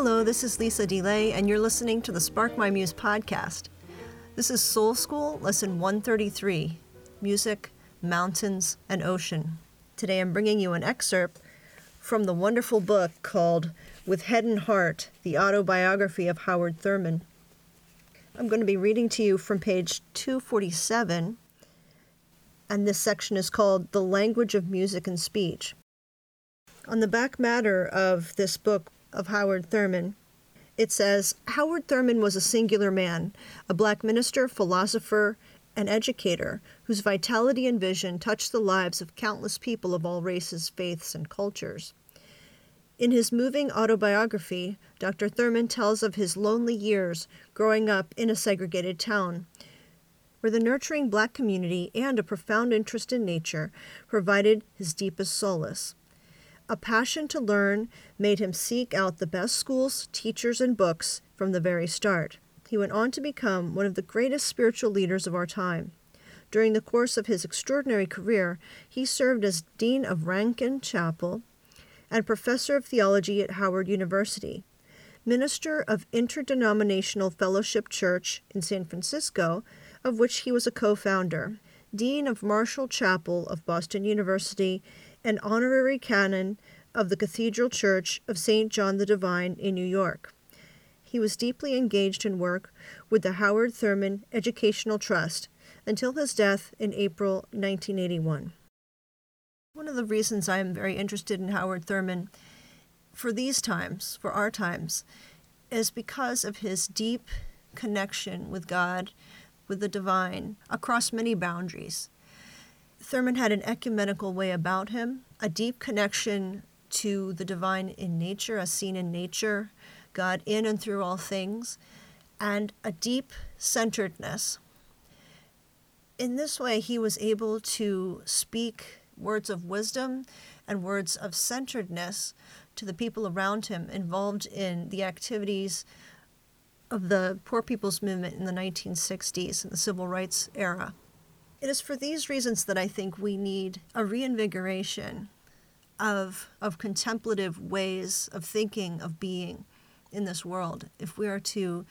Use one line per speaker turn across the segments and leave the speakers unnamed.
Hello, this is Lisa DeLay, and you're listening to the Spark My Muse podcast. This is Soul School, lesson 133 Music, Mountains, and Ocean. Today I'm bringing you an excerpt from the wonderful book called With Head and Heart The Autobiography of Howard Thurman. I'm going to be reading to you from page 247, and this section is called The Language of Music and Speech. On the back matter of this book of Howard Thurman, it says Howard Thurman was a singular man, a black minister, philosopher, and educator whose vitality and vision touched the lives of countless people of all races, faiths, and cultures. In his moving autobiography, Dr. Thurman tells of his lonely years growing up in a segregated town, where the nurturing black community and a profound interest in nature provided his deepest solace. A passion to learn made him seek out the best schools, teachers, and books from the very start. He went on to become one of the greatest spiritual leaders of our time. During the course of his extraordinary career, he served as Dean of Rankin Chapel and Professor of Theology at Howard University, Minister of Interdenominational Fellowship Church in San Francisco, of which he was a co founder, Dean of Marsh Chapel of Boston University, and Honorary Canon of the Cathedral Church of St. John the Divine in New York. He was deeply engaged in work with the Howard Thurman Educational Trust until his death in April 1981. One of the reasons I am very interested in Howard Thurman for these times, for our times, is because of his deep connection with God, with the divine, across many boundaries. Thurman had an ecumenical way about him, a deep connection to the divine in nature, as seen in nature, God in and through all things, and a deep centeredness. In this way, he was able to speak words of wisdom and words of centeredness to the people around him involved in the activities of the Poor People's Movement in the 1960s and the Civil Rights era. It is for these reasons that I think we need a reinvigoration of, of contemplative ways of thinking, of being in this world if we are to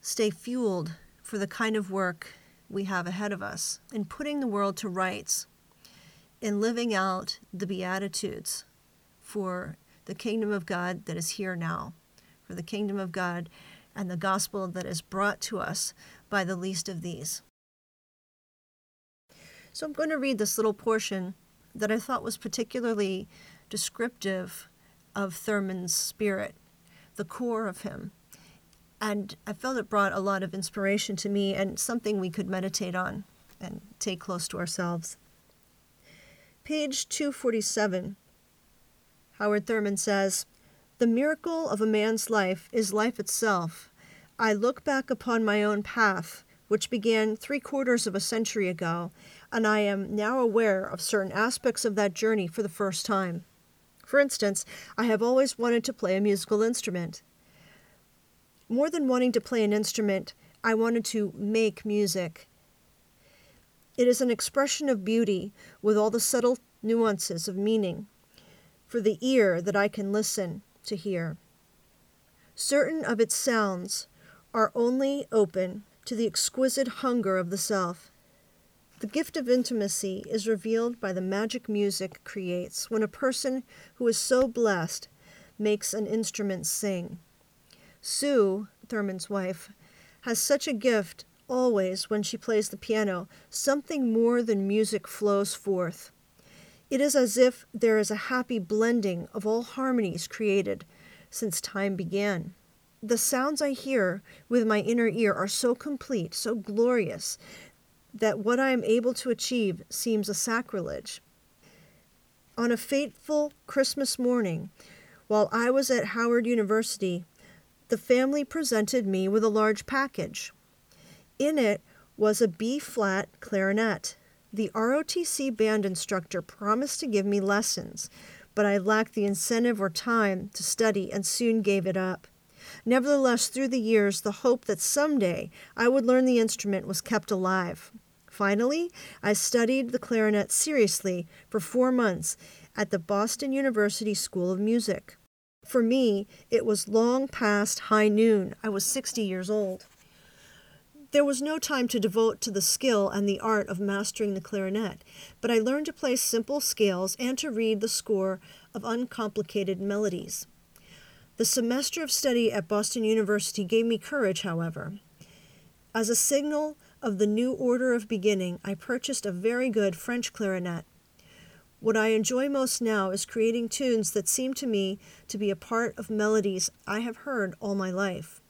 stay fueled for the kind of work we have ahead of us in putting the world to rights, in living out the Beatitudes for the kingdom of God that is here now, for the kingdom of God and the gospel that is brought to us by the least of these. So I'm going to read this little portion that I thought was particularly descriptive of Thurman's spirit the core of him. And I felt it brought a lot of inspiration to me and something we could meditate on and take close to ourselves. Page 247, Howard Thurman says, The miracle of a man's life is life itself. I look back upon my own path, which began three quarters of a century ago, and I am now aware of certain aspects of that journey for the first time. For instance, I have always wanted to play a musical instrument. More than wanting to play an instrument, I wanted to make music. It is an expression of beauty with all the subtle nuances of meaning for the ear that I can listen to hear. Certain of its sounds are only open to the exquisite hunger of the self. The gift of intimacy is revealed by the magic music creates when a person who is so blessed makes an instrument sing. Sue, Thurman's wife, has such a gift always when she plays the piano, something more than music flows forth. It is as if there is a happy blending of all harmonies created since time began. The sounds I hear with my inner ear are so complete, so glorious, that what I am able to achieve seems a sacrilege. On a fateful Christmas morning, while I was at Howard University, the family presented me with a large package. In it was a B flat clarinet. The ROTC band instructor promised to give me lessons, but I lacked the incentive or time to study and soon gave it up. Nevertheless, through the years, the hope that someday I would learn the instrument was kept alive. Finally, I studied the clarinet seriously for four months at the Boston University School of Music. For me, it was long past high noon. I was 60 years old. There was no time to devote to the skill and the art of mastering the clarinet, but I learned to play simple scales and to read the score of uncomplicated melodies. The semester of study at Boston University gave me courage, however. As a signal of the new order of beginning, I purchased a very good French clarinet. What I enjoy most now is creating tunes that seem to me to be a part of melodies I have heard all my life.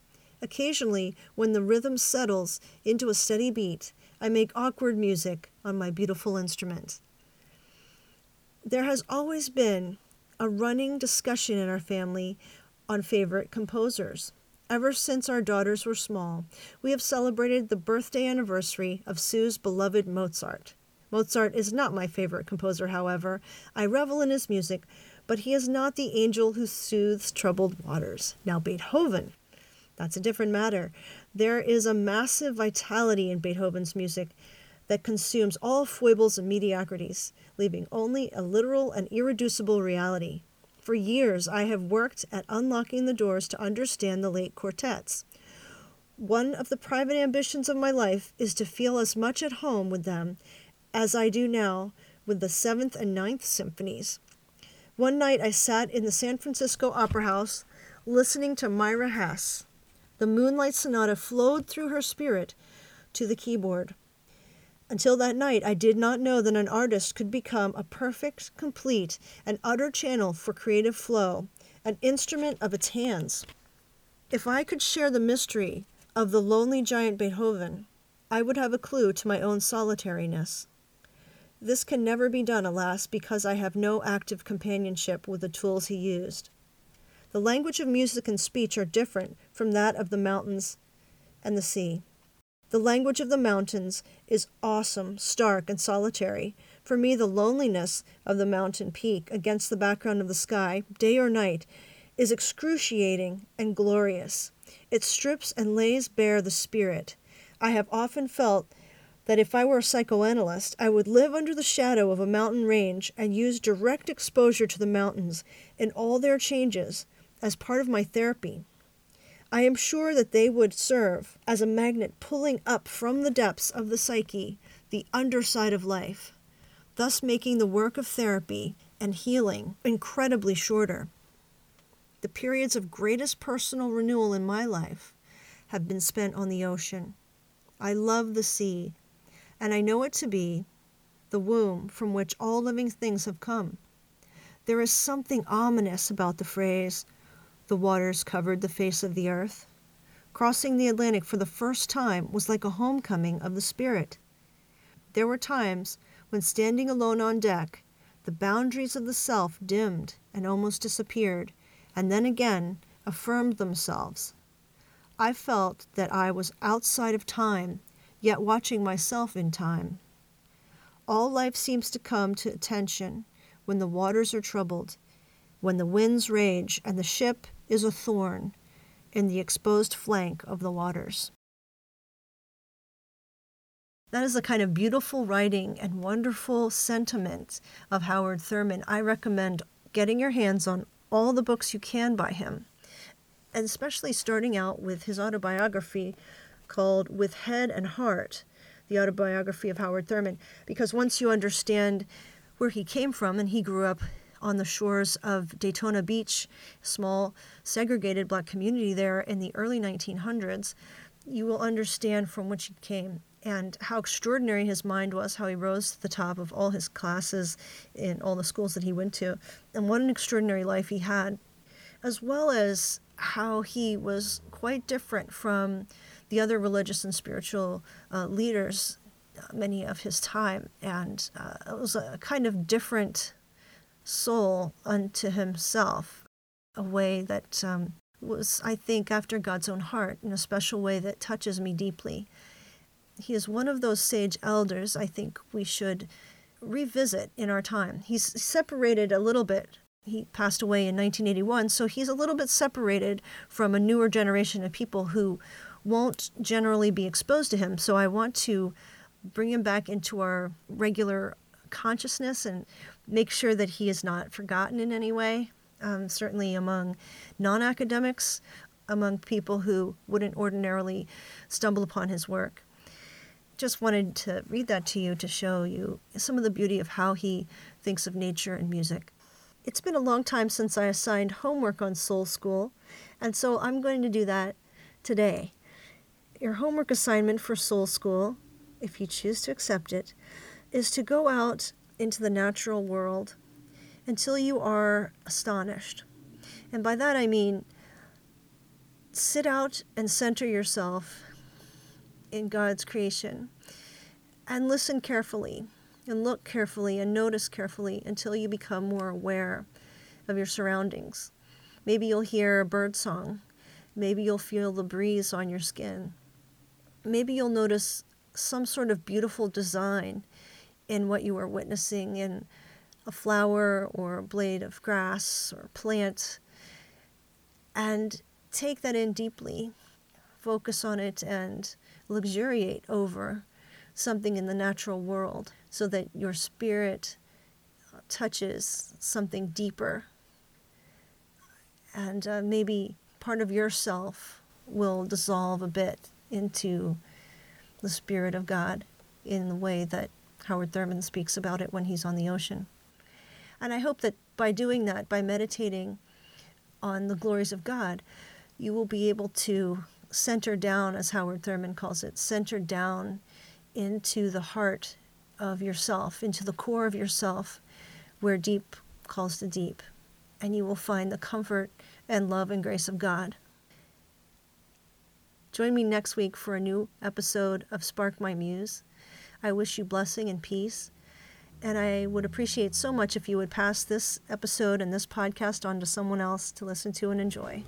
Occasionally, when the rhythm settles into a steady beat, I make awkward music on my beautiful instrument. There has always been a running discussion in our family on favorite composers. Ever since our daughters were small, we have celebrated the birthday anniversary of Sue's beloved Mozart. Mozart is not my favorite composer, however. I revel in his music, but he is not the angel who soothes troubled waters. Now, Beethoven, that's a different matter. There is a massive vitality in Beethoven's music that consumes all foibles and mediocrities, leaving only a literal and irreducible reality. For years, I have worked at unlocking the doors to understand the late quartets. One of the private ambitions of my life is to feel as much at home with them as I do now with the Seventh and Ninth Symphonies. One night I sat in the San Francisco Opera House listening to Myra Hess. The Moonlight Sonata flowed through her spirit to the keyboard. Until that night, I did not know that an artist could become a perfect, complete, and utter channel for creative flow, an instrument of its hands. If I could share the mystery of the lonely giant Beethoven, I would have a clue to my own solitariness. This can never be done, alas, because I have no active companionship with the tools he used. The language of music and speech are different from that of the mountains and the sea. The language of the mountains is awesome, stark, and solitary. For me, the loneliness of the mountain peak against the background of the sky, day or night, is excruciating and glorious. It strips and lays bare the spirit. I have often felt that if I were a psychoanalyst, I would live under the shadow of a mountain range and use direct exposure to the mountains in all their changes as part of my therapy. I am sure that they would serve as a magnet pulling up from the depths of the psyche the underside of life, thus making the work of therapy and healing incredibly shorter. The periods of greatest personal renewal in my life have been spent on the ocean. I love the sea, and I know it to be the womb from which all living things have come. There is something ominous about the phrase, the waters covered the face of the earth. Crossing the Atlantic for the first time was like a homecoming of the spirit. There were times when, standing alone on deck, the boundaries of the self dimmed and almost disappeared, and then again affirmed themselves. I felt that I was outside of time yet watching myself in time. All life seems to come to attention when the waters are troubled, when the winds rage, and the ship is a thorn in the exposed flank of the waters. That is the kind of beautiful writing and wonderful sentiment of Howard Thurman. I recommend getting your hands on all the books you can by him, and especially starting out with his autobiography, called With Head and Heart The Autobiography of Howard Thurman, because once you understand where he came from, and he grew up on the shores of Daytona Beach, small segregated black community there in the early 1900s, you will understand from which he came and how extraordinary his mind was, how he rose to the top of all his classes in all the schools that he went to, and what an extraordinary life he had, as well as how he was quite different from the other religious and spiritual uh, leaders, uh, many of his time, and uh, it was a kind of different soul unto himself, a way that um, was, I think, after God's own heart in a special way that touches me deeply. He is one of those sage elders I think we should revisit in our time. He's separated a little bit he passed away in 1981, so he's a little bit separated from a newer generation of people who won't generally be exposed to him. So I want to bring him back into our regular consciousness and make sure that he is not forgotten in any way. um, certainly among non academics, among people who wouldn't ordinarily stumble upon his work. Just wanted to read that to you to show you some of the beauty of how he thinks of nature and music. It's been a long time since I assigned homework on Soul School, and so I'm going to do that today. Your homework assignment for Soul School, if you choose to accept it, is to go out into the natural world until you are astonished. And by that I mean sit out and center yourself in God's creation and listen carefully and look carefully and notice carefully until you become more aware of your surroundings. Maybe you'll hear a bird song. Maybe you'll feel the breeze on your skin. Maybe you'll notice some sort of beautiful design in what you are witnessing in a flower or a blade of grass or plant. And take that in deeply, focus on it, and luxuriate over something in the natural world so that your spirit touches something deeper. And uh, maybe part of yourself will dissolve a bit into the Spirit of God in the way that Howard Thurman speaks about it when he's on the ocean. And I hope that by doing that, by meditating on the glories of God, you will be able to center down, as Howard Thurman calls it, center down into the heart of yourself, into the core of yourself, where deep calls to deep. And you will find the comfort and love and grace of God. Join me next week for a new episode of Spark My Muse. I wish you blessing and peace. And I would appreciate so much if you would pass this episode and this podcast on to someone else to listen to and enjoy.